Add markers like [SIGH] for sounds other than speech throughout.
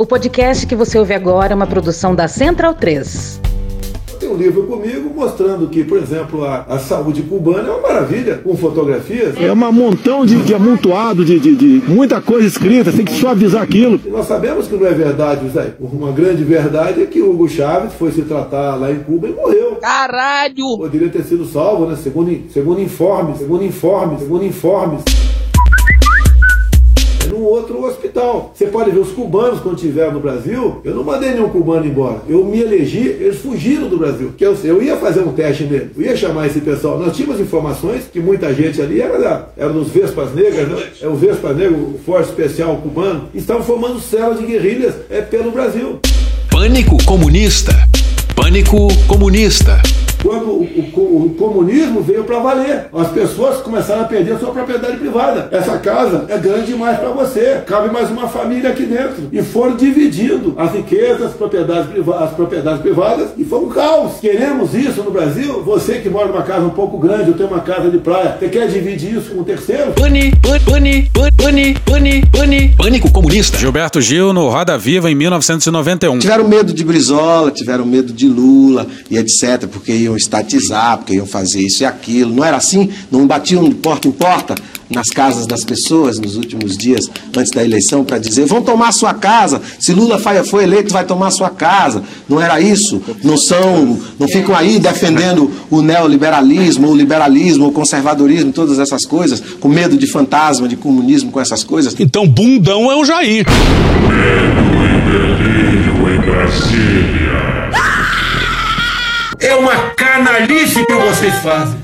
O podcast que você ouve agora é uma produção da Central 3 tem um livro comigo mostrando que, por exemplo, a, a saúde cubana é uma maravilha, com fotografias. É um montão de, de amontoado, de, de, de, muita coisa escrita, tem que suavizar aquilo. E nós sabemos que não é verdade isso aí. Uma grande verdade é que o Hugo Chávez foi se tratar lá em Cuba e morreu. Caralho! Poderia ter sido salvo, né? Segundo, segundo informes, segundo informes, segundo informes num outro hospital. Você pode ver os cubanos quando estiveram no Brasil. Eu não mandei nenhum cubano embora. Eu me elegi, eles fugiram do Brasil. Que eu, eu ia fazer um teste neles. Eu ia chamar esse pessoal. Nós tínhamos informações que muita gente ali era, da, era dos Vespas Negras, né? É o Vespa Negro, o Força Especial Cubano. Estavam formando células de guerrilhas é, pelo Brasil. Pânico comunista. Pânico comunista quando o, o, o comunismo veio para valer. As pessoas começaram a perder a sua propriedade privada. Essa casa é grande demais para você. Cabe mais uma família aqui dentro. E foram dividindo as riquezas, as propriedades, as propriedades privadas e foi um caos. Queremos isso no Brasil? Você que mora numa casa um pouco grande, eu tenho uma casa de praia, você quer dividir isso com um terceiro? Pane, pane, pane, pânico comunista. Gilberto Gil no Roda Viva em 1991. Tiveram medo de Brizola, tiveram medo de Lula e etc, porque iam estatizar, porque iam fazer isso e aquilo. Não era assim? Não batiam de porta em porta nas casas das pessoas nos últimos dias antes da eleição para dizer: vão tomar sua casa. Se Lula foi eleito, vai tomar sua casa. Não era isso? Não são, não ficam aí defendendo o neoliberalismo, o liberalismo, o conservadorismo, todas essas coisas, com medo de fantasma, de comunismo, com essas coisas. Então, bundão é o Jair. Medo e delírio em Brasília. É uma canalice que vocês fazem.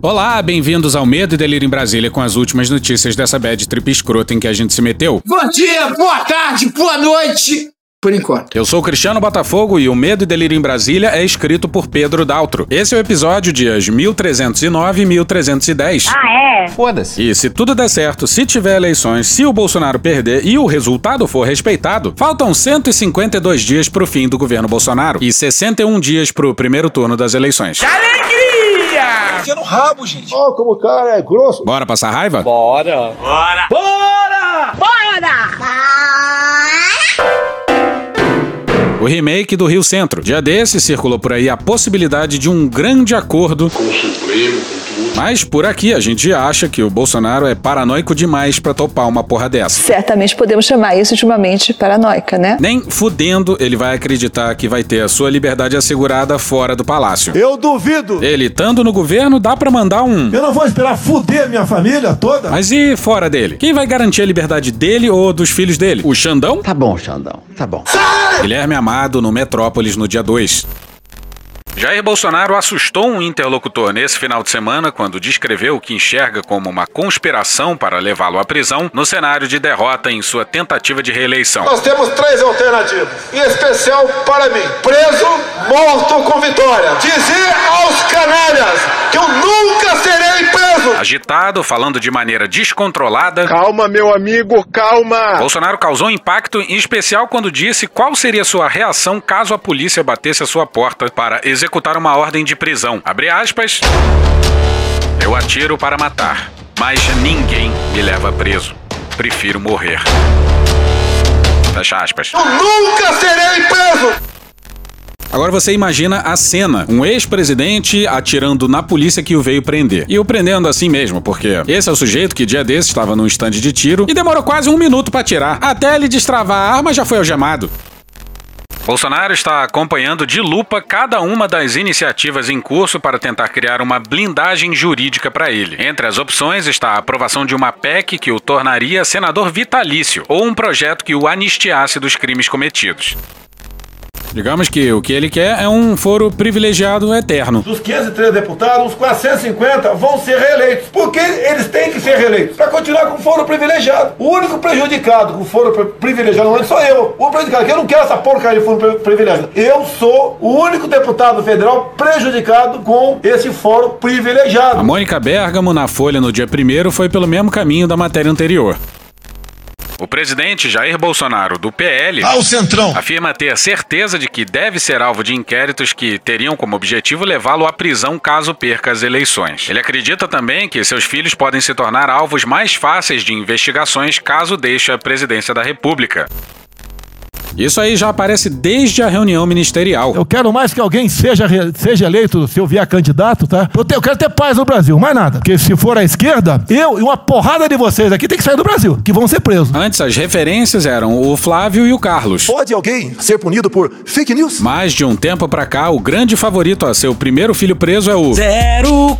Olá, bem-vindos ao Medo e Delírio em Brasília com as últimas notícias dessa bad trip escrota em que a gente se meteu. Bom dia, boa tarde, boa noite! Por enquanto. Eu sou Cristiano Botafogo e o Medo e Delírio em Brasília é escrito por Pedro Daltro. Esse é o episódio dias 1309 e 1310. Ah, é? Foda-se. E se tudo der certo, se tiver eleições, se o Bolsonaro perder e o resultado for respeitado, faltam 152 dias pro fim do governo Bolsonaro e 61 dias pro primeiro turno das eleições. Que alegria! Tinha no rabo, gente. Ó, oh, como o cara é grosso. Bora passar raiva? Bora. Bora. Bora! O remake do Rio Centro. Dia desse circulou por aí a possibilidade de um grande acordo com o Supremo, mas por aqui a gente acha que o Bolsonaro é paranoico demais para topar uma porra dessa. Certamente podemos chamar isso de uma mente paranoica, né? Nem fudendo ele vai acreditar que vai ter a sua liberdade assegurada fora do palácio. Eu duvido! Ele estando no governo, dá para mandar um. Eu não vou esperar fuder minha família toda. Mas e fora dele? Quem vai garantir a liberdade dele ou dos filhos dele? O Xandão? Tá bom, Xandão. Tá bom. Guilherme Amado no Metrópolis no dia 2. Jair Bolsonaro assustou um interlocutor nesse final de semana quando descreveu o que enxerga como uma conspiração para levá-lo à prisão no cenário de derrota em sua tentativa de reeleição. Nós temos três alternativas, em especial para mim: preso, morto com vitória. Dizer aos canalhas que eu nunca serei preso. Agitado, falando de maneira descontrolada. Calma, meu amigo, calma. Bolsonaro causou impacto, em especial quando disse qual seria sua reação caso a polícia batesse a sua porta para executar executar uma ordem de prisão. Abre aspas. Eu atiro para matar, mas ninguém me leva preso. Prefiro morrer. Fecha aspas. Eu nunca serei preso! Agora você imagina a cena: um ex-presidente atirando na polícia que o veio prender. E o prendendo assim mesmo, porque esse é o sujeito que dia desse estava num estande de tiro e demorou quase um minuto para atirar. Até ele destravar a arma já foi algemado. Bolsonaro está acompanhando de lupa cada uma das iniciativas em curso para tentar criar uma blindagem jurídica para ele. Entre as opções está a aprovação de uma PEC que o tornaria senador vitalício ou um projeto que o anistiasse dos crimes cometidos. Digamos que o que ele quer é um foro privilegiado eterno. Dos 503 deputados, uns 450 vão ser reeleitos. Porque eles têm que ser reeleitos. Para continuar com foro privilegiado. O único prejudicado com foro privilegiado não é sou eu. O prejudicado, que eu não quero essa porcaria de foro privilegiado. Eu sou o único deputado federal prejudicado com esse foro privilegiado. A Mônica Bergamo, na Folha no dia 1 foi pelo mesmo caminho da matéria anterior. O presidente Jair Bolsonaro, do PL, afirma ter certeza de que deve ser alvo de inquéritos que teriam como objetivo levá-lo à prisão caso perca as eleições. Ele acredita também que seus filhos podem se tornar alvos mais fáceis de investigações caso deixe a presidência da República. Isso aí já aparece desde a reunião ministerial. Eu quero mais que alguém seja, seja eleito, se eu vier candidato, tá? Eu, te- eu quero ter paz no Brasil, mais nada. Porque se for a esquerda, eu e uma porrada de vocês aqui tem que sair do Brasil, que vão ser presos. Antes, as referências eram o Flávio e o Carlos. Pode alguém ser punido por fake news? Mais de um tempo pra cá, o grande favorito a seu primeiro filho preso é o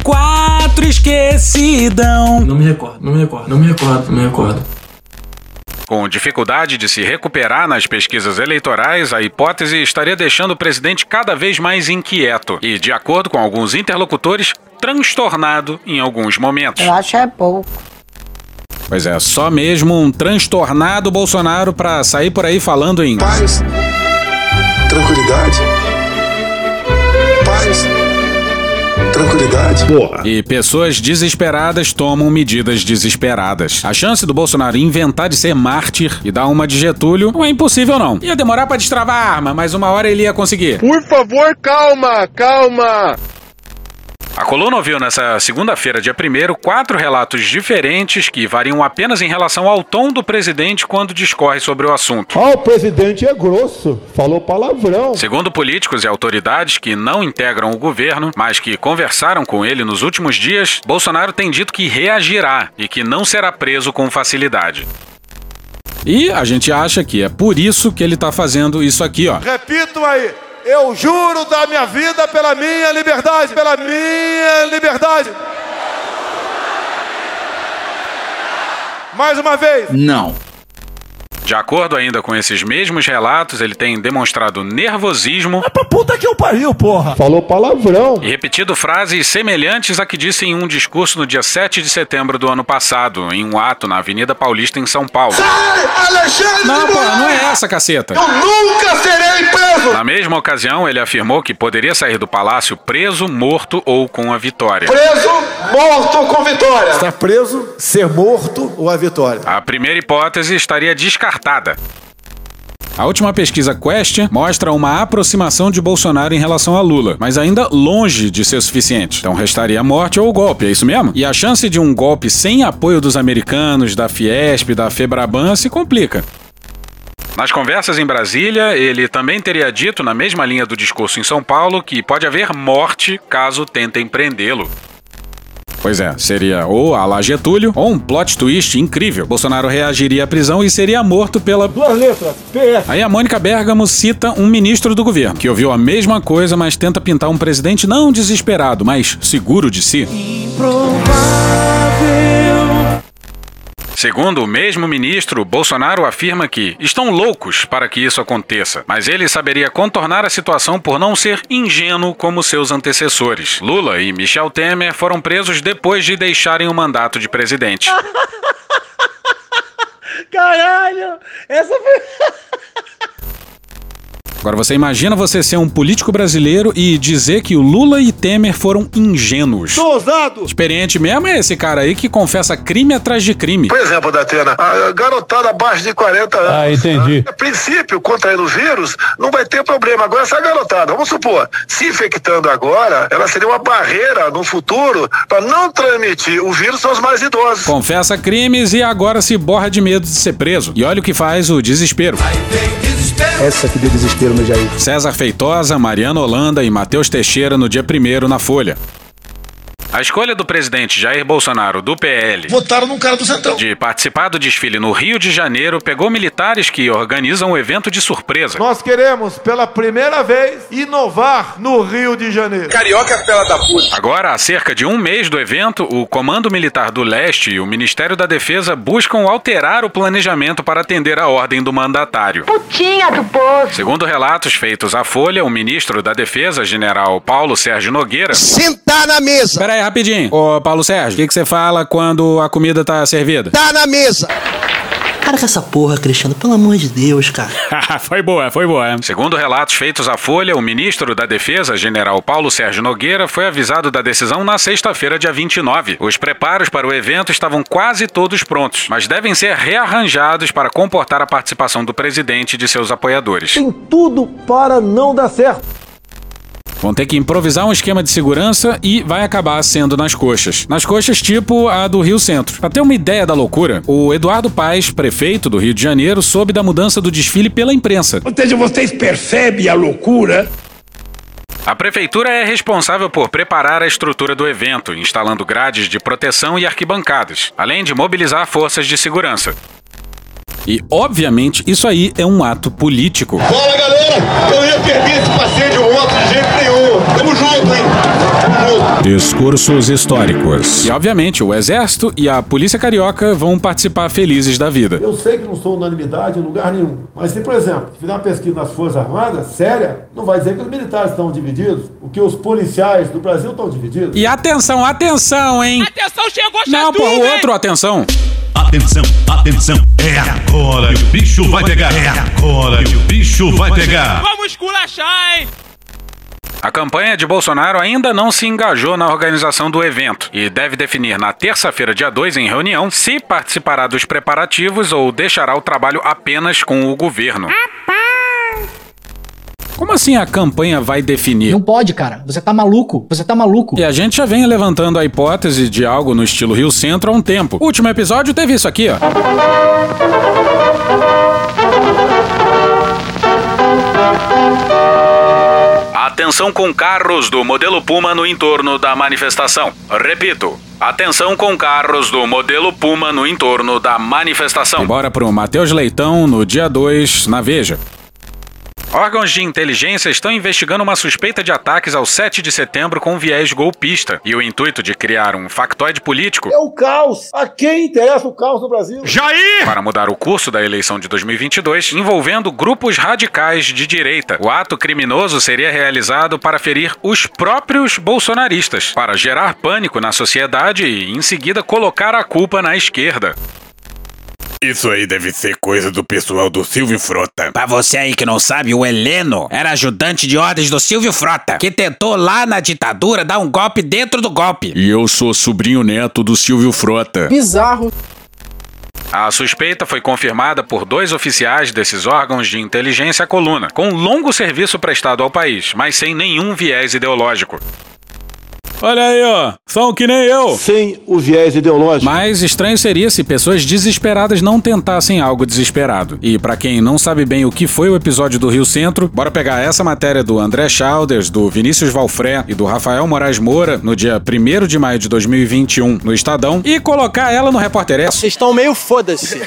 04 esquecidão. Não me recordo, não me recordo, não me recordo, não me recordo. Com dificuldade de se recuperar nas pesquisas eleitorais, a hipótese estaria deixando o presidente cada vez mais inquieto e, de acordo com alguns interlocutores, transtornado em alguns momentos. Eu acho é pouco. Pois é, só mesmo um transtornado Bolsonaro pra sair por aí falando em Paz, tranquilidade. Tranquilidade. E pessoas desesperadas tomam medidas desesperadas. A chance do Bolsonaro inventar de ser mártir e dar uma de Getúlio não é impossível, não. Ia demorar pra destravar a arma, mas uma hora ele ia conseguir. Por favor, calma, calma. A coluna ouviu nessa segunda-feira, dia 1 quatro relatos diferentes que variam apenas em relação ao tom do presidente quando discorre sobre o assunto. Ah, o presidente é grosso, falou palavrão. Segundo políticos e autoridades que não integram o governo, mas que conversaram com ele nos últimos dias, Bolsonaro tem dito que reagirá e que não será preso com facilidade. E a gente acha que é por isso que ele tá fazendo isso aqui, ó. Repito aí. Eu juro dar minha vida pela minha liberdade, pela minha liberdade. Mais uma vez. Não. De acordo ainda com esses mesmos relatos, ele tem demonstrado nervosismo Pra puta que eu pariu, porra. Falou palavrão. e repetido frases semelhantes a que disse em um discurso no dia 7 de setembro do ano passado, em um ato na Avenida Paulista, em São Paulo. Alexandre Não, pô, não é essa, caceta. Eu nunca serei preso! Na mesma ocasião, ele afirmou que poderia sair do palácio preso, morto ou com a vitória. Preso, morto com vitória! Está preso, ser morto ou a vitória. A primeira hipótese estaria descartada. A última pesquisa Quest mostra uma aproximação de Bolsonaro em relação a Lula, mas ainda longe de ser suficiente. Então restaria a morte ou o golpe, é isso mesmo? E a chance de um golpe sem apoio dos americanos, da Fiesp, da Febraban se complica. Nas conversas em Brasília, ele também teria dito, na mesma linha do discurso em São Paulo, que pode haver morte caso tentem prendê-lo. Pois é, seria ou a la Getúlio ou um plot twist incrível. Bolsonaro reagiria à prisão e seria morto pela. Duas letras, PS. Aí a Mônica Bergamo cita um ministro do governo, que ouviu a mesma coisa, mas tenta pintar um presidente não desesperado, mas seguro de si. Segundo o mesmo ministro, Bolsonaro afirma que estão loucos para que isso aconteça, mas ele saberia contornar a situação por não ser ingênuo como seus antecessores. Lula e Michel Temer foram presos depois de deixarem o mandato de presidente. [LAUGHS] Caralho! Essa foi. [LAUGHS] Agora você imagina você ser um político brasileiro e dizer que o Lula e Temer foram ingênuos. Sou ousado. Experiente mesmo é esse cara aí que confessa crime atrás de crime. Por exemplo, Datena, a garotada abaixo de 40 anos. Ah, entendi. A princípio, contraindo o vírus, não vai ter problema. Agora, essa garotada, vamos supor, se infectando agora, ela seria uma barreira no futuro para não transmitir o vírus aos mais idosos. Confessa crimes e agora se borra de medo de ser preso. E olha o que faz o desespero. Essa que deu desespero no Jair. César Feitosa, Mariana Holanda e Matheus Teixeira no dia 1 na Folha. A escolha do presidente Jair Bolsonaro, do PL, Votaram num cara do Centrão. de participar do desfile no Rio de Janeiro pegou militares que organizam o evento de surpresa. Nós queremos, pela primeira vez, inovar no Rio de Janeiro. Carioca pela da puta. Agora, há cerca de um mês do evento, o Comando Militar do Leste e o Ministério da Defesa buscam alterar o planejamento para atender a ordem do mandatário. Putinha do poço. Segundo relatos feitos à Folha, o ministro da Defesa, general Paulo Sérgio Nogueira. Sentar na mesa. Pera aí, rapidinho. Ô, Paulo Sérgio, o que, que você fala quando a comida tá servida? Tá na mesa. Para com essa porra, Cristiano, pelo amor de Deus, cara. [LAUGHS] foi boa, foi boa. Segundo relatos feitos à Folha, o ministro da Defesa, general Paulo Sérgio Nogueira, foi avisado da decisão na sexta-feira, dia 29. Os preparos para o evento estavam quase todos prontos, mas devem ser rearranjados para comportar a participação do presidente e de seus apoiadores. Tem tudo para não dar certo. Vão ter que improvisar um esquema de segurança e vai acabar sendo nas coxas. Nas coxas tipo a do Rio Centro. Pra ter uma ideia da loucura, o Eduardo Paes, prefeito do Rio de Janeiro, soube da mudança do desfile pela imprensa. Ou seja, vocês percebem a loucura? A prefeitura é responsável por preparar a estrutura do evento, instalando grades de proteção e arquibancadas, além de mobilizar forças de segurança. E, obviamente, isso aí é um ato político. Fala, galera! Eu ia perder esse passeio de moto de Discursos históricos. E, obviamente, o Exército e a Polícia Carioca vão participar felizes da vida. Eu sei que não sou unanimidade em lugar nenhum. Mas se, por exemplo, fizer uma pesquisa nas Forças Armadas, séria, não vai dizer que os militares estão divididos, o que os policiais do Brasil estão divididos. E atenção, atenção, hein? Atenção, chegou Não, pô, o outro, atenção. Atenção, atenção, é agora que o bicho vai pegar. É agora que o bicho vai pegar. Vamos esculachar, hein? A campanha de Bolsonaro ainda não se engajou na organização do evento e deve definir na terça-feira, dia 2, em reunião, se participará dos preparativos ou deixará o trabalho apenas com o governo. Como assim a campanha vai definir? Não pode, cara. Você tá maluco. Você tá maluco. E a gente já vem levantando a hipótese de algo no estilo Rio Centro há um tempo. O último episódio teve isso aqui, ó. Atenção com carros do modelo Puma no entorno da manifestação. Repito. Atenção com carros do modelo Puma no entorno da manifestação. Bora pro Matheus Leitão no dia 2, na Veja. Órgãos de inteligência estão investigando uma suspeita de ataques ao 7 de setembro com viés golpista e o intuito de criar um factoide político É o caos. A quem interessa o caos no Brasil? Jair! para mudar o curso da eleição de 2022 envolvendo grupos radicais de direita. O ato criminoso seria realizado para ferir os próprios bolsonaristas, para gerar pânico na sociedade e, em seguida, colocar a culpa na esquerda. Isso aí deve ser coisa do pessoal do Silvio Frota. Pra você aí que não sabe, o Heleno era ajudante de ordens do Silvio Frota, que tentou lá na ditadura dar um golpe dentro do golpe. E eu sou sobrinho neto do Silvio Frota. Bizarro. A suspeita foi confirmada por dois oficiais desses órgãos de inteligência à coluna, com longo serviço prestado ao país, mas sem nenhum viés ideológico. Olha aí, ó. São que nem eu. Sem o viés ideológico. Mas estranho seria se pessoas desesperadas não tentassem algo desesperado. E pra quem não sabe bem o que foi o episódio do Rio Centro, bora pegar essa matéria do André Chalders, do Vinícius Valfré e do Rafael Moraes Moura no dia 1 de maio de 2021 no Estadão e colocar ela no Repórter S. Vocês estão meio foda-se.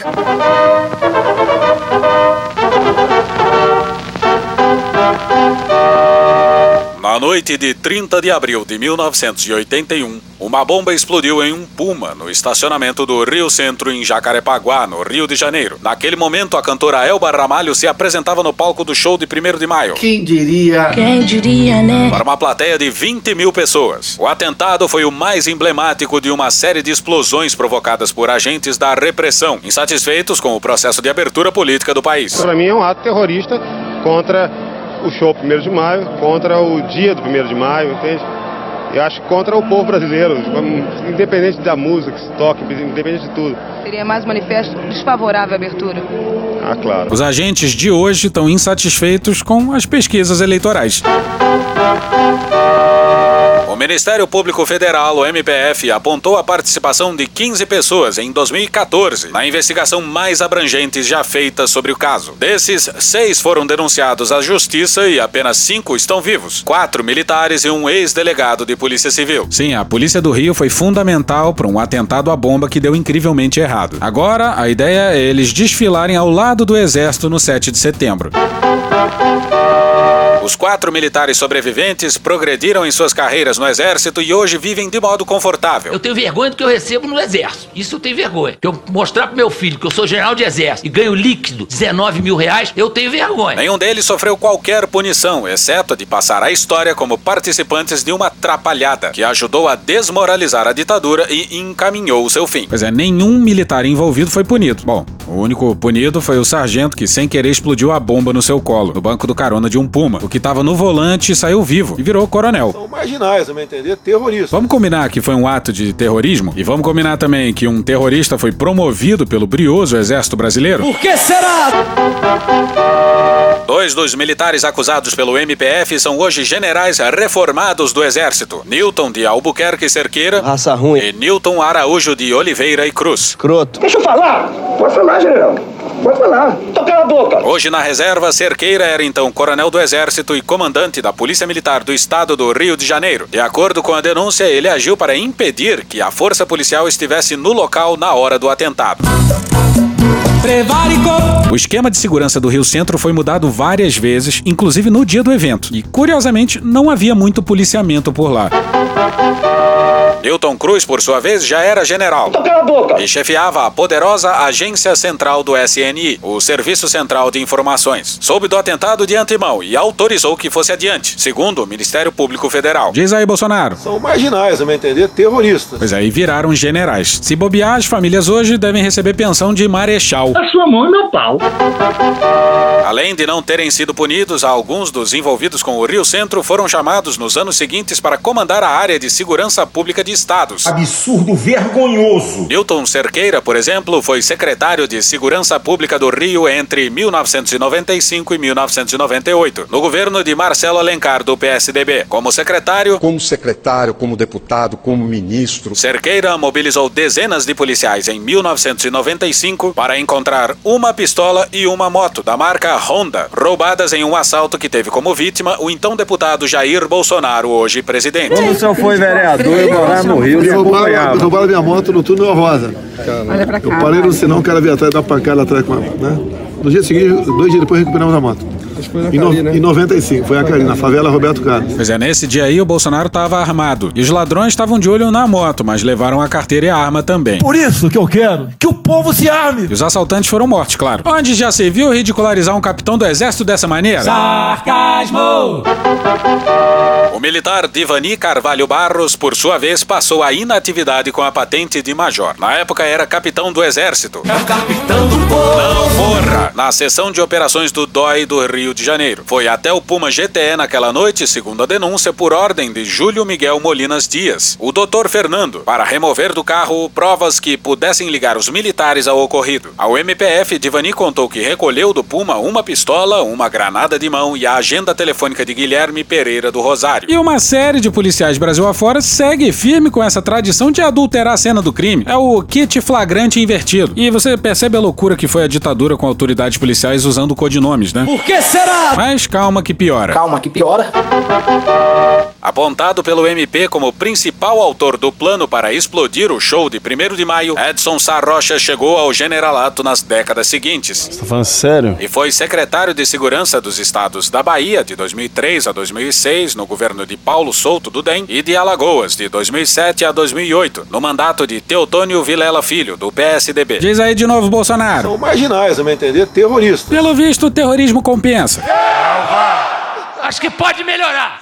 Na noite de 30 de abril de 1981, uma bomba explodiu em um Puma no estacionamento do Rio Centro em Jacarepaguá, no Rio de Janeiro. Naquele momento, a cantora Elba Ramalho se apresentava no palco do show de 1 de maio. Quem diria? Quem diria, né? Para uma plateia de 20 mil pessoas. O atentado foi o mais emblemático de uma série de explosões provocadas por agentes da repressão, insatisfeitos com o processo de abertura política do país. Para mim é um ato terrorista contra o show 1 de maio, contra o dia do 1 de maio, entende? E acho que contra o povo brasileiro, independente da música que se toque, independente de tudo. Seria mais um manifesto desfavorável à abertura. Ah, claro. Os agentes de hoje estão insatisfeitos com as pesquisas eleitorais. Ministério Público Federal, o MPF, apontou a participação de 15 pessoas em 2014 na investigação mais abrangente já feita sobre o caso. Desses, seis foram denunciados à justiça e apenas cinco estão vivos. Quatro militares e um ex-delegado de Polícia Civil. Sim, a Polícia do Rio foi fundamental para um atentado à bomba que deu incrivelmente errado. Agora, a ideia é eles desfilarem ao lado do Exército no 7 de setembro. Os quatro militares sobreviventes progrediram em suas carreiras no exército e hoje vivem de modo confortável. Eu tenho vergonha do que eu recebo no exército. Isso eu tenho vergonha. Se eu mostrar pro meu filho que eu sou general de exército e ganho líquido 19 mil reais, eu tenho vergonha. Nenhum deles sofreu qualquer punição, exceto a de passar a história como participantes de uma atrapalhada que ajudou a desmoralizar a ditadura e encaminhou o seu fim. Pois é, nenhum militar envolvido foi punido. Bom, o único punido foi o sargento que sem querer explodiu a bomba no seu colo, no banco do carona de um Puma. O que estava no volante saiu vivo e virou coronel. São marginais, vai entender? Terroristas. Vamos combinar que foi um ato de terrorismo? E vamos combinar também que um terrorista foi promovido pelo brioso exército brasileiro? Por que será? Dois dos militares acusados pelo MPF são hoje generais reformados do Exército: Newton de Albuquerque Cerqueira Raça ruim. e Newton Araújo de Oliveira e Cruz. Croto. Deixa eu falar. Pode falar, general. Pode falar. Toca a boca. Hoje na reserva, Cerqueira era então coronel do Exército e comandante da Polícia Militar do Estado do Rio de Janeiro. De acordo com a denúncia, ele agiu para impedir que a força policial estivesse no local na hora do atentado. O esquema de segurança do Rio Centro foi mudado várias vezes, inclusive no dia do evento. E, curiosamente, não havia muito policiamento por lá. Newton Cruz, por sua vez, já era general. Toca a boca. E chefiava a poderosa Agência Central do SNI, o Serviço Central de Informações. Soube do atentado de antemão e autorizou que fosse adiante, segundo o Ministério Público Federal. Diz aí, Bolsonaro. São marginais, você vai entender? Terroristas. Pois aí viraram generais. Se bobear, as famílias hoje devem receber pensão de marechal. A sua mão e meu pau. Além de não terem sido punidos, alguns dos envolvidos com o Rio Centro foram chamados nos anos seguintes para comandar a área de segurança pública de estados. Absurdo vergonhoso. Newton Cerqueira, por exemplo, foi secretário de Segurança Pública do Rio entre 1995 e 1998, no governo de Marcelo Alencar, do PSDB. Como secretário, Como secretário, como deputado, como ministro. Cerqueira mobilizou dezenas de policiais em 1995 para encontrar uma pistola e uma moto da marca Honda, roubadas em um assalto que teve como vítima o então deputado Jair Bolsonaro, hoje presidente. Quando o senhor foi vereador, morava no Rio e roubaram, acompanhava. roubaram minha moto no túnel Rosa. Olha pra cá. Eu parei no sinal, o cara veio atrás, dar uma pancada atrás com a, né? No dia seguinte, dois dias depois, recuperamos a moto. Em, no, em 95, foi a Karina, na favela Roberto Carlos. Pois é, nesse dia aí o Bolsonaro estava armado. E os ladrões estavam de olho na moto, mas levaram a carteira e a arma também. Por isso que eu quero que o povo se arme. E os assaltantes foram mortos, claro. Onde já se viu ridicularizar um capitão do exército dessa maneira? Sarcasmo. O militar Divani Carvalho Barros, por sua vez, passou a inatividade com a patente de major. Na época era capitão do exército. É o capitão do povo. Não morra! Na seção de operações do DOI do Rio de Janeiro. Foi até o Puma GTE naquela noite, segundo a denúncia, por ordem de Júlio Miguel Molinas Dias, o doutor Fernando, para remover do carro provas que pudessem ligar os militares ao ocorrido. Ao MPF, Divani contou que recolheu do Puma uma pistola, uma granada de mão e a agenda telefônica de Guilherme Pereira do Rosário. E uma série de policiais Brasil afora segue firme com essa tradição de adulterar a cena do crime. É o kit flagrante invertido. E você percebe a loucura que foi a ditadura com autoridades policiais usando codinomes, né? Por que será? Mas calma que piora. Calma, que piora. Apontado pelo MP como principal autor do plano para explodir o show de 1 de maio, Edson Sarrocha chegou ao generalato nas décadas seguintes. Tá falando sério? E foi secretário de Segurança dos Estados da Bahia de 2003 a 2006, no governo de Paulo Souto do DEM, e de Alagoas de 2007 a 2008, no mandato de Teotônio Vilela Filho, do PSDB. Diz aí de novo, Bolsonaro. São marginais, você vai entender? Terroristas. Pelo visto, o terrorismo compensa. Esperança. Selva! Acho que pode melhorar.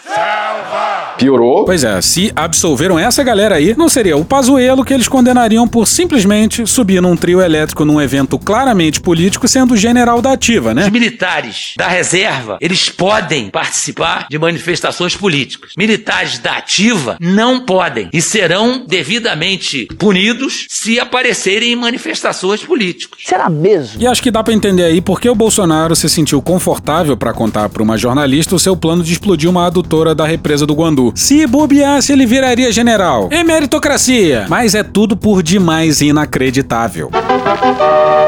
Piorou? Pois é, se absolveram essa galera aí, não seria o Pazuello que eles condenariam por simplesmente subir num trio elétrico num evento claramente político sendo general da ativa, né? Os militares da reserva, eles podem participar de manifestações políticas. Militares da ativa não podem e serão devidamente punidos se aparecerem em manifestações políticas. Será mesmo? E acho que dá pra entender aí porque o Bolsonaro se sentiu confortável pra contar pra uma jornalista o seu plano de explodir uma adutora da represa do Guandu. Se bobeasse, ele viraria general. É meritocracia, mas é tudo por demais inacreditável.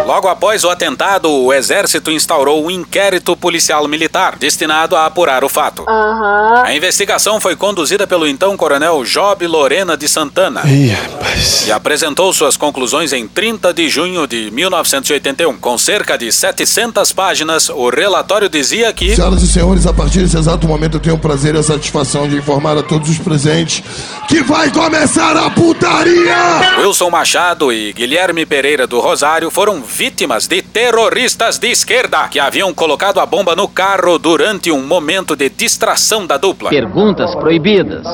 Logo após o atentado, o exército instaurou um inquérito policial militar destinado a apurar o fato. A investigação foi conduzida pelo então coronel Job Lorena de Santana Ih, rapaz. e apresentou suas conclusões em 30 de junho de 1981. Com cerca de 700 páginas, o relatório dizia que Senhoras e senhores, a partir desse exato momento eu tenho o prazer e a satisfação de informar a todos os presentes que vai começar a putaria! Wilson Machado e Guilherme Pereira do Rosário foram vítimas de terroristas de esquerda que haviam colocado a bomba no carro durante um momento de distração da dupla. Perguntas proibidas.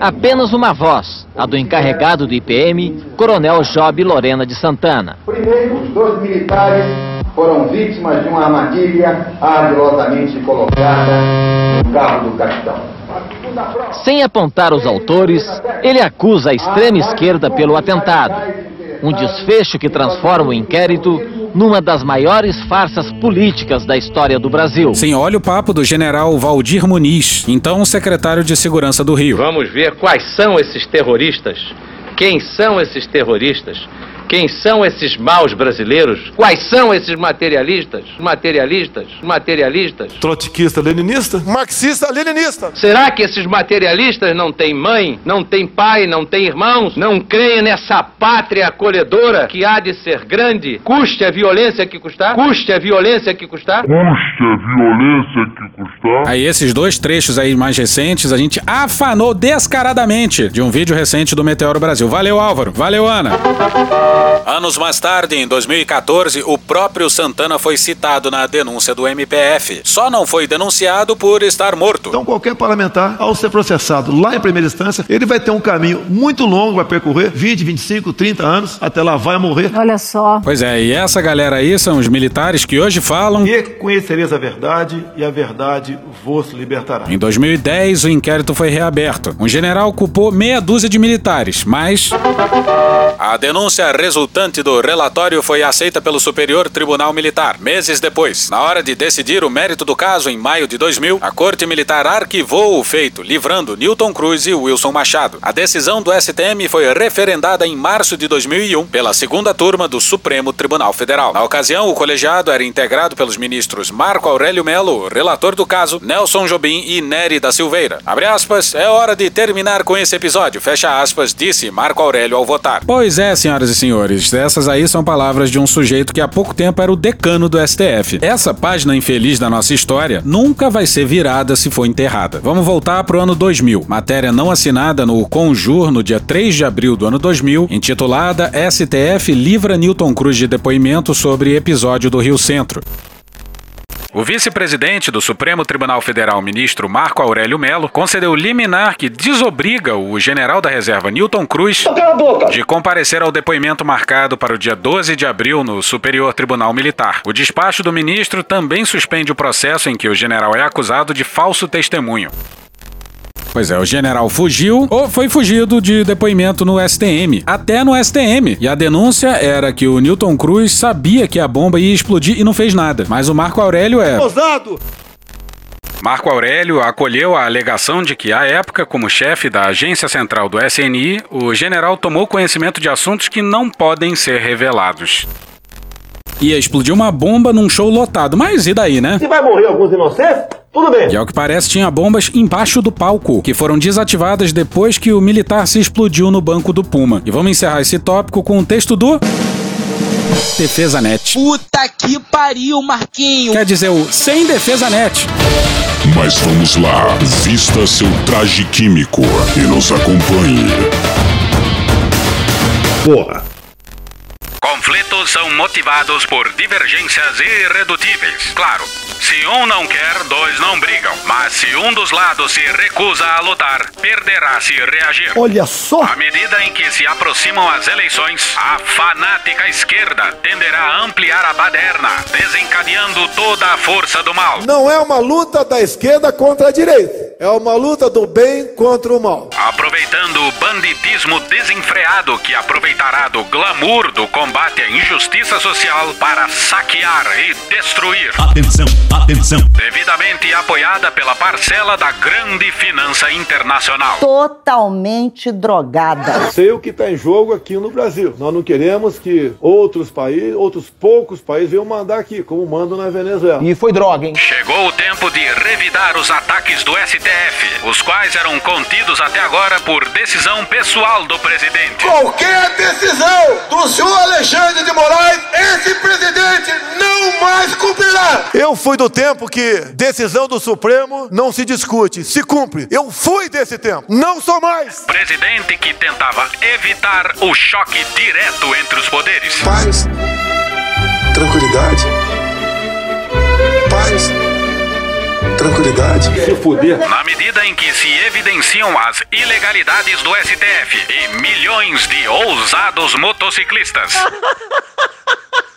Apenas uma voz, a do encarregado do IPM, Coronel Job Lorena de Santana. Primeiro, os dois militares foram vítimas de uma armadilha ardilosamente colocada no carro do capitão. Sem apontar os autores, ele acusa a extrema esquerda pelo atentado. Um desfecho que transforma o inquérito numa das maiores farsas políticas da história do Brasil. Sim, olha o papo do general Valdir Muniz, então secretário de Segurança do Rio. Vamos ver quais são esses terroristas. Quem são esses terroristas? Quem são esses maus brasileiros? Quais são esses materialistas? Materialistas? Materialistas? Trotskista, leninista? Marxista, leninista. Será que esses materialistas não têm mãe, não têm pai, não têm irmãos, não creem nessa pátria acolhedora que há de ser grande, custe a violência que custar? Custe a violência que custar? Custe a violência que custar? Aí esses dois trechos aí mais recentes a gente afanou descaradamente de um vídeo recente do Meteoro Brasil. Valeu Álvaro, valeu Ana. Anos mais tarde, em 2014, o próprio Santana foi citado na denúncia do MPF. Só não foi denunciado por estar morto. Então, qualquer parlamentar, ao ser processado lá em primeira instância, ele vai ter um caminho muito longo para percorrer 20, 25, 30 anos, até lá vai morrer. Olha só. Pois é, e essa galera aí são os militares que hoje falam. E conhecereis a verdade, e a verdade vos libertará. Em 2010, o inquérito foi reaberto. Um general culpou meia dúzia de militares, mas. A denúncia resultante do relatório foi aceita pelo Superior Tribunal Militar. Meses depois, na hora de decidir o mérito do caso, em maio de 2000, a Corte Militar arquivou o feito, livrando Newton Cruz e Wilson Machado. A decisão do STM foi referendada em março de 2001 pela segunda turma do Supremo Tribunal Federal. Na ocasião, o colegiado era integrado pelos ministros Marco Aurélio Melo, relator do caso, Nelson Jobim e Nery da Silveira. Abre aspas, é hora de terminar com esse episódio, fecha aspas, disse Marco Aurélio ao votar. Pois é, senhoras e senhores, essas aí são palavras de um sujeito que há pouco tempo era o decano do STF. Essa página infeliz da nossa história nunca vai ser virada se for enterrada. Vamos voltar pro ano 2000. Matéria não assinada no Conjur no dia 3 de abril do ano 2000, intitulada STF livra Newton Cruz de depoimento sobre episódio do Rio Centro. O vice-presidente do Supremo Tribunal Federal, ministro Marco Aurélio Melo, concedeu liminar que desobriga o general da reserva Newton Cruz de comparecer ao depoimento marcado para o dia 12 de abril no Superior Tribunal Militar. O despacho do ministro também suspende o processo em que o general é acusado de falso testemunho. Pois é, o general fugiu ou foi fugido de depoimento no STM, até no STM. E a denúncia era que o Newton Cruz sabia que a bomba ia explodir e não fez nada. Mas o Marco Aurélio é. Ousado! Marco Aurélio acolheu a alegação de que, à época, como chefe da agência central do SNI, o general tomou conhecimento de assuntos que não podem ser revelados. Ia explodir uma bomba num show lotado, mas e daí, né? Se vai morrer alguns inocentes, tudo bem. E ao que parece, tinha bombas embaixo do palco, que foram desativadas depois que o militar se explodiu no banco do Puma. E vamos encerrar esse tópico com o texto do. Defesa Net. Puta que pariu, Marquinho. Quer dizer, o Sem Defesa Net. Mas vamos lá, vista seu traje químico e nos acompanhe. Porra. Conflitos são motivados por divergências irredutíveis. Claro, se um não quer, dois não brigam. Mas se um dos lados se recusa a lutar, perderá se reagir. Olha só! À medida em que se aproximam as eleições, a fanática esquerda tenderá a ampliar a baderna, desencadeando toda a força do mal. Não é uma luta da esquerda contra a direita. É uma luta do bem contra o mal. Aproveitando o banditismo desenfreado que aproveitará do glamour do combate à injustiça social para saquear e destruir. Atenção, atenção. Devidamente apoiada pela parcela da grande finança internacional. Totalmente drogada. Sei o que está em jogo aqui no Brasil. Nós não queremos que outros países, outros poucos países venham mandar aqui, como mandam na Venezuela. E foi droga, hein? Chegou o tempo de revidar os ataques do STF STF, os quais eram contidos até agora por decisão pessoal do presidente. Qualquer decisão do senhor Alexandre de Moraes, esse presidente não mais cumprirá. Eu fui do tempo que decisão do Supremo não se discute, se cumpre. Eu fui desse tempo, não sou mais. Presidente que tentava evitar o choque direto entre os poderes. Paz, tranquilidade. Paz, tranquilidade. Se fuder. Na medida em que se evidenciam as ilegalidades do STF e milhões de ousados motociclistas. [LAUGHS]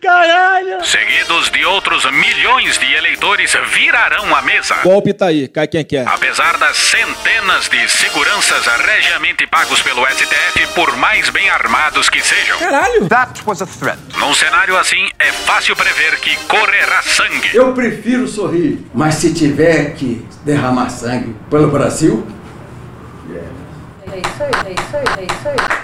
Caralho! Seguidos de outros milhões de eleitores virarão a mesa. Golpe tá aí, cai quem quer. Apesar das centenas de seguranças regiamente pagos pelo STF, por mais bem armados que sejam. Caralho! That was a threat. Num cenário assim, é fácil prever que correrá sangue. Eu prefiro sorrir, mas se tiver que derramar sangue pelo Brasil, É isso aí, é isso aí, é isso aí.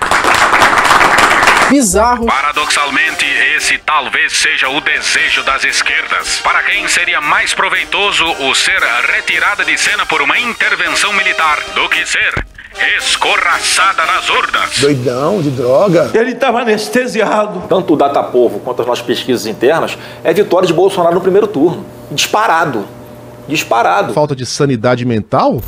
Bizarro. Paradoxalmente, esse talvez seja o desejo das esquerdas, para quem seria mais proveitoso o ser retirada de cena por uma intervenção militar do que ser escorraçada nas urnas. Doidão, de droga. Ele estava anestesiado. Tanto o Datapovo quanto as nossas pesquisas internas é vitória de Bolsonaro no primeiro turno. Disparado. Disparado. Falta de sanidade mental?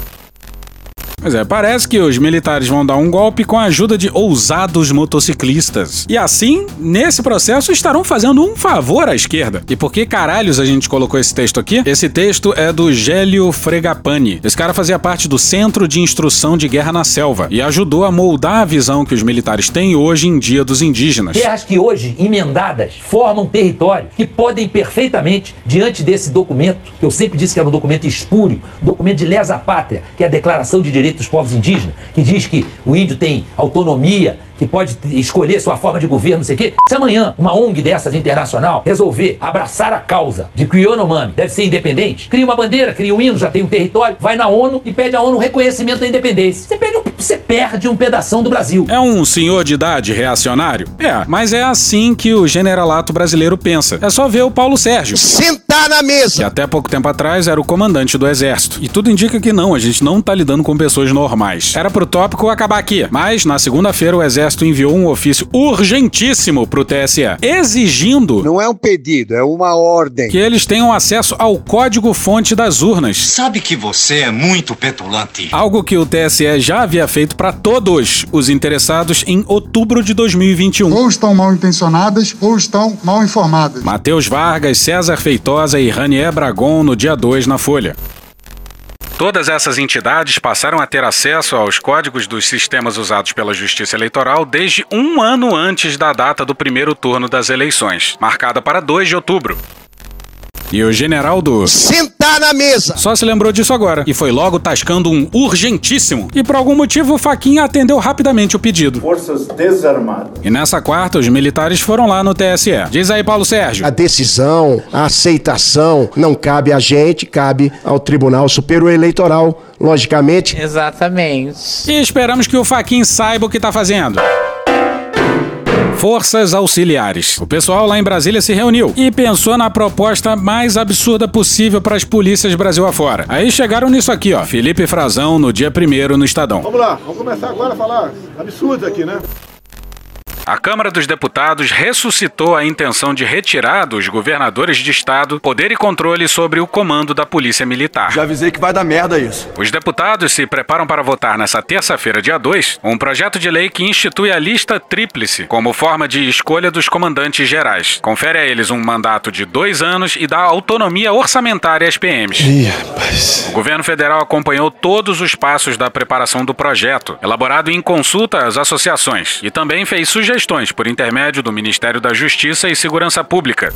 Pois é, parece que os militares vão dar um golpe com a ajuda de ousados motociclistas. E assim, nesse processo, estarão fazendo um favor à esquerda. E por que caralhos a gente colocou esse texto aqui? Esse texto é do Gélio Fregapani. Esse cara fazia parte do Centro de Instrução de Guerra na Selva e ajudou a moldar a visão que os militares têm hoje em dia dos indígenas. Terras que hoje, emendadas, formam território que podem perfeitamente, diante desse documento, que eu sempre disse que era um documento espúrio, documento de lesa pátria, que é a Declaração de Direitos dos Povos Indígenas, que diz que o índio tem autonomia, que pode escolher sua forma de governo, não sei o quê. Se amanhã uma ONG dessas internacional resolver abraçar a causa de que o Yanomami deve ser independente, cria uma bandeira, cria um hino, já tem um território, vai na ONU e pede à ONU reconhecimento da independência. Você perde um, você perde um pedação do Brasil. É um senhor de idade reacionário? É, mas é assim que o generalato brasileiro pensa. É só ver o Paulo Sérgio. Sentar na mesa! Que até pouco tempo atrás era o comandante do exército. E tudo indica que não, a gente não tá lidando com pessoas normais. Era pro tópico acabar aqui, mas na segunda-feira o exército enviou um ofício urgentíssimo pro TSE, exigindo Não é um pedido, é uma ordem. que eles tenham acesso ao código-fonte das urnas. Sabe que você é muito petulante. Algo que o TSE já havia feito para todos os interessados em outubro de 2021. Ou estão mal intencionadas ou estão mal informadas. Matheus Vargas, César Feitosa e Ranier Bragon no dia 2 na Folha. Todas essas entidades passaram a ter acesso aos códigos dos sistemas usados pela Justiça Eleitoral desde um ano antes da data do primeiro turno das eleições, marcada para 2 de outubro. E o general do. Sentar na mesa! Só se lembrou disso agora e foi logo tascando um urgentíssimo. E por algum motivo o Faquinha atendeu rapidamente o pedido. Forças desarmadas. E nessa quarta, os militares foram lá no TSE. Diz aí, Paulo Sérgio. A decisão, a aceitação não cabe a gente, cabe ao Tribunal Superior Eleitoral, logicamente. Exatamente. E esperamos que o Faquin saiba o que tá fazendo. Forças Auxiliares. O pessoal lá em Brasília se reuniu e pensou na proposta mais absurda possível para as polícias Brasil afora. Aí chegaram nisso aqui, ó. Felipe Frazão no dia primeiro no Estadão. Vamos lá, vamos começar agora a falar absurdo aqui, né? A Câmara dos Deputados ressuscitou a intenção de retirar dos governadores de estado poder e controle sobre o comando da Polícia Militar. Já avisei que vai dar merda isso. Os deputados se preparam para votar nessa terça-feira, dia 2, um projeto de lei que institui a lista tríplice como forma de escolha dos comandantes gerais. Confere a eles um mandato de dois anos e dá autonomia orçamentária às PMs. Ih, rapaz. O governo federal acompanhou todos os passos da preparação do projeto, elaborado em consulta às associações, e também fez sugestões por intermédio do Ministério da Justiça e Segurança Pública.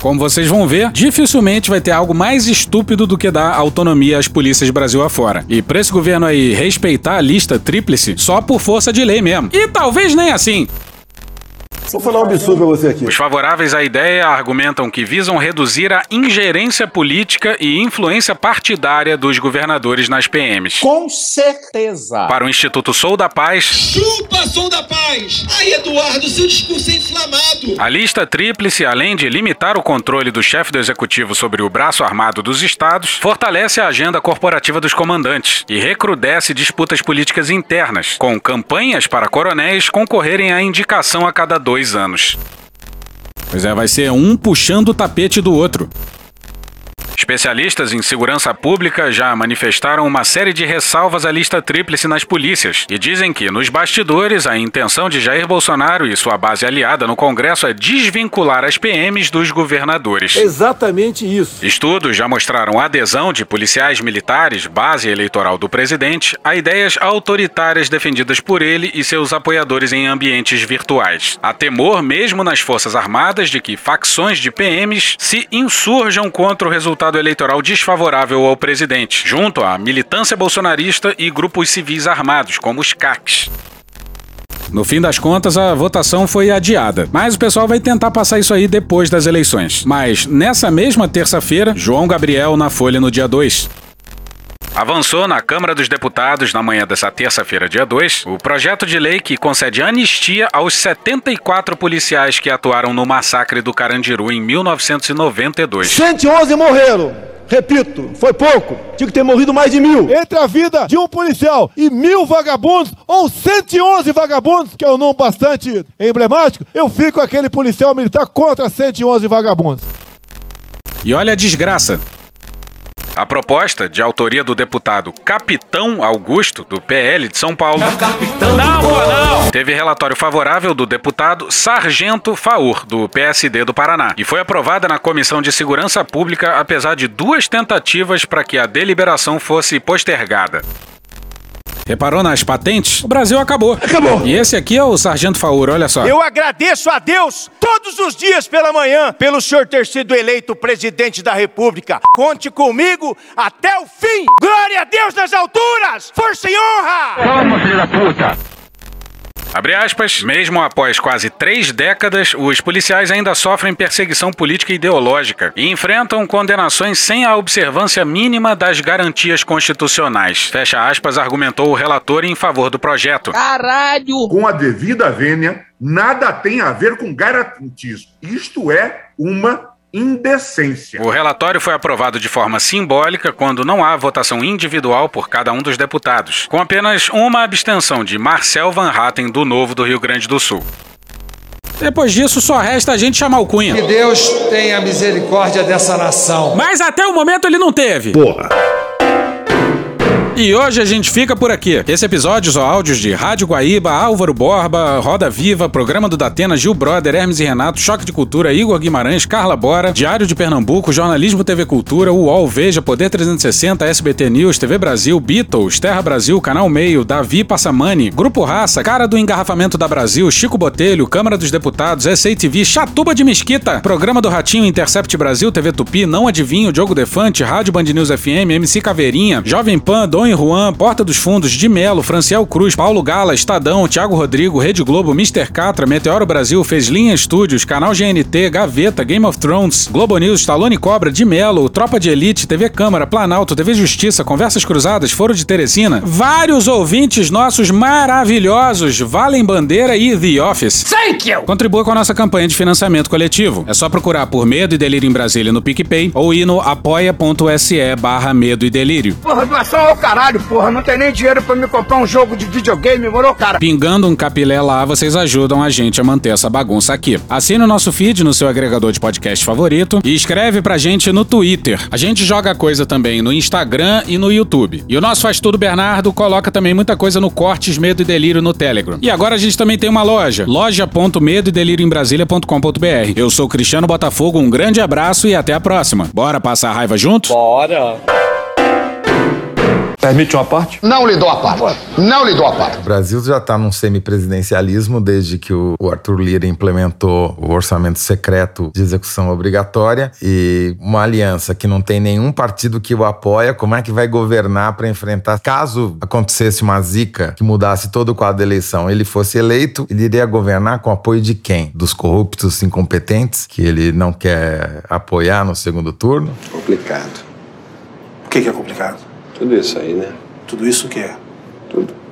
Como vocês vão ver, dificilmente vai ter algo mais estúpido do que dar autonomia às polícias Brasil afora. E pra esse governo aí respeitar a lista tríplice só por força de lei mesmo. E talvez nem assim. Vou falar um absurdo pra você aqui. Os favoráveis à ideia argumentam que visam reduzir a ingerência política e influência partidária dos governadores nas PMs. Com certeza. Para o Instituto Sou da Paz, Chupa, som da paz! Aí, Eduardo, seu discurso é inflamado. a lista tríplice, além de limitar o controle do chefe do executivo sobre o braço armado dos estados, fortalece a agenda corporativa dos comandantes e recrudesce disputas políticas internas, com campanhas para coronéis concorrerem à indicação a cada dois anos. Pois é, vai ser um puxando o tapete do outro. Especialistas em segurança pública já manifestaram uma série de ressalvas à lista tríplice nas polícias e dizem que, nos bastidores, a intenção de Jair Bolsonaro e sua base aliada no Congresso é desvincular as PMs dos governadores. Exatamente isso. Estudos já mostraram adesão de policiais militares, base eleitoral do presidente, a ideias autoritárias defendidas por ele e seus apoiadores em ambientes virtuais. Há temor, mesmo nas Forças Armadas, de que facções de PMs se insurjam contra o resultado eleitoral desfavorável ao presidente, junto à militância bolsonarista e grupos civis armados, como os CACs. No fim das contas, a votação foi adiada, mas o pessoal vai tentar passar isso aí depois das eleições. Mas nessa mesma terça-feira, João Gabriel na Folha no dia 2. Avançou na Câmara dos Deputados na manhã dessa terça-feira, dia 2, o projeto de lei que concede anistia aos 74 policiais que atuaram no massacre do Carandiru em 1992. 111 morreram. Repito, foi pouco. Tinha que ter morrido mais de mil. Entre a vida de um policial e mil vagabundos, ou 111 vagabundos, que é um nome bastante emblemático, eu fico aquele policial militar contra 111 vagabundos. E olha a desgraça. A proposta, de autoria do deputado Capitão Augusto, do PL de São Paulo, teve relatório favorável do deputado Sargento Faur, do PSD do Paraná, e foi aprovada na Comissão de Segurança Pública, apesar de duas tentativas para que a deliberação fosse postergada. Reparou nas patentes? O Brasil acabou. Acabou. E esse aqui é o Sargento Faur, olha só. Eu agradeço a Deus todos os dias pela manhã pelo senhor ter sido eleito presidente da República. Conte comigo até o fim. Glória a Deus nas alturas. Força e honra. Toma, filho da puta! Abre aspas, mesmo após quase três décadas, os policiais ainda sofrem perseguição política e ideológica e enfrentam condenações sem a observância mínima das garantias constitucionais. Fecha aspas, argumentou o relator em favor do projeto. Caralho! Com a devida vênia, nada tem a ver com garantismo. Isto é uma indecência. O relatório foi aprovado de forma simbólica quando não há votação individual por cada um dos deputados, com apenas uma abstenção de Marcel Van Hatten, do Novo do Rio Grande do Sul. Depois disso, só resta a gente chamar o Cunha. Que Deus tenha misericórdia dessa nação. Mas até o momento ele não teve. Porra. E hoje a gente fica por aqui. Esse episódio são áudios de Rádio Guaíba, Álvaro Borba, Roda Viva, Programa do Datena, Gil Brother, Hermes e Renato, Choque de Cultura, Igor Guimarães, Carla Bora, Diário de Pernambuco, Jornalismo TV Cultura, UOL, Veja, Poder 360, SBT News, TV Brasil, Beatles, Terra Brasil, Canal Meio, Davi Passamani, Grupo Raça, Cara do Engarrafamento da Brasil, Chico Botelho, Câmara dos Deputados, SATV, Chatuba de Mesquita, Programa do Ratinho, Intercept Brasil, TV Tupi, Não Adivinho, Diogo Defante, Rádio Band News FM, MC Caveirinha, Jovem Pan, Dom e Juan, Porta dos Fundos, de Melo, Franciel Cruz, Paulo Gala, Estadão, Thiago Rodrigo, Rede Globo, Mr. Catra, Meteoro Brasil, Fez Linha Estúdios, Canal GNT, Gaveta, Game of Thrones, Globo News, Stallone Cobra, de Melo, Tropa de Elite, TV Câmara, Planalto, TV Justiça, Conversas Cruzadas, Foro de Teresina, vários ouvintes nossos maravilhosos, Valem Bandeira e The Office. Thank you! Contribua com a nossa campanha de financiamento coletivo. É só procurar por Medo e Delírio em Brasília no PicPay ou ir no apoia.se barra Medo e Delírio. Porra, doação ao caralho, porra. Não tem nem dinheiro pra me comprar um jogo de videogame, moro, cara? Pingando um capilé lá, vocês ajudam a gente a manter essa bagunça aqui. Assine o nosso feed no seu agregador de podcast favorito e escreve pra gente no Twitter. A gente joga coisa também no Instagram e no YouTube. E o nosso Faz Tudo Bernardo coloca também muita coisa no Cortes Medo e Delírio no Telegram. E agora a gente também tem uma loja, loja.medoedelirioembrasilha.com.br. Eu sou Cristiano Botafogo, um grande abraço e até a próxima. Bora passar a raiva junto? Bora. Permite uma parte? Não lhe dou a parte. Não lhe dou a parte. O Brasil já está num semipresidencialismo desde que o Arthur Lira implementou o orçamento secreto de execução obrigatória e uma aliança que não tem nenhum partido que o apoia, como é que vai governar para enfrentar? Caso acontecesse uma zica que mudasse todo o quadro da eleição, ele fosse eleito, ele iria governar com apoio de quem? Dos corruptos incompetentes que ele não quer apoiar no segundo turno? Complicado. O que, que é complicado? Tudo isso aí, né? Tudo isso que é? Tudo.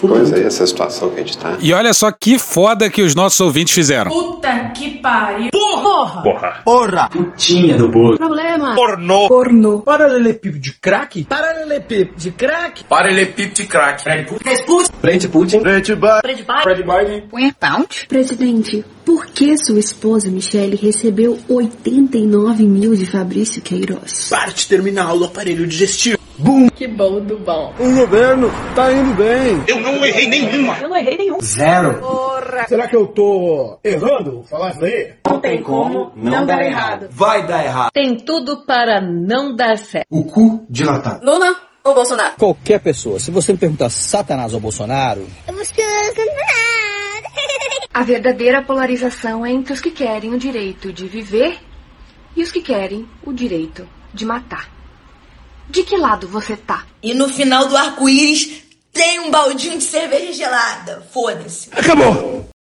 Coisa aí, essa situação que a gente tá. E olha só que foda que os nossos ouvintes fizeram. Puta que pariu. Porra! Porra. Porra! Putinha do bolo. Problema. Pornô. Pornô. Paralelepípedo de crack? Paralelepípedo de crack. Paralelepípedo de crack. Fred Putin. Frente Biden. Fred Biden. Fred Biden. Punha pound. Presidente, por que sua esposa Michelle recebeu 89 mil de Fabrício Queiroz? Parte terminal do aparelho digestivo. Bum! Que bom do bom. O governo tá indo bem. Eu não errei nenhuma. Eu não errei nenhum. Zero. Porra. Será que eu tô errando falar isso daí? Não tem como não, dar errado. Vai dar errado. Tem tudo para não dar certo. O cu dilatado. Lula ou Bolsonaro? Qualquer pessoa, se você me perguntar Satanás ou Bolsonaro, Eu vou A verdadeira polarização é entre os que querem o direito de viver e os que querem o direito de matar. De que lado você tá? E no final do arco-íris tem um baldinho de cerveja gelada. Foda-se. Acabou.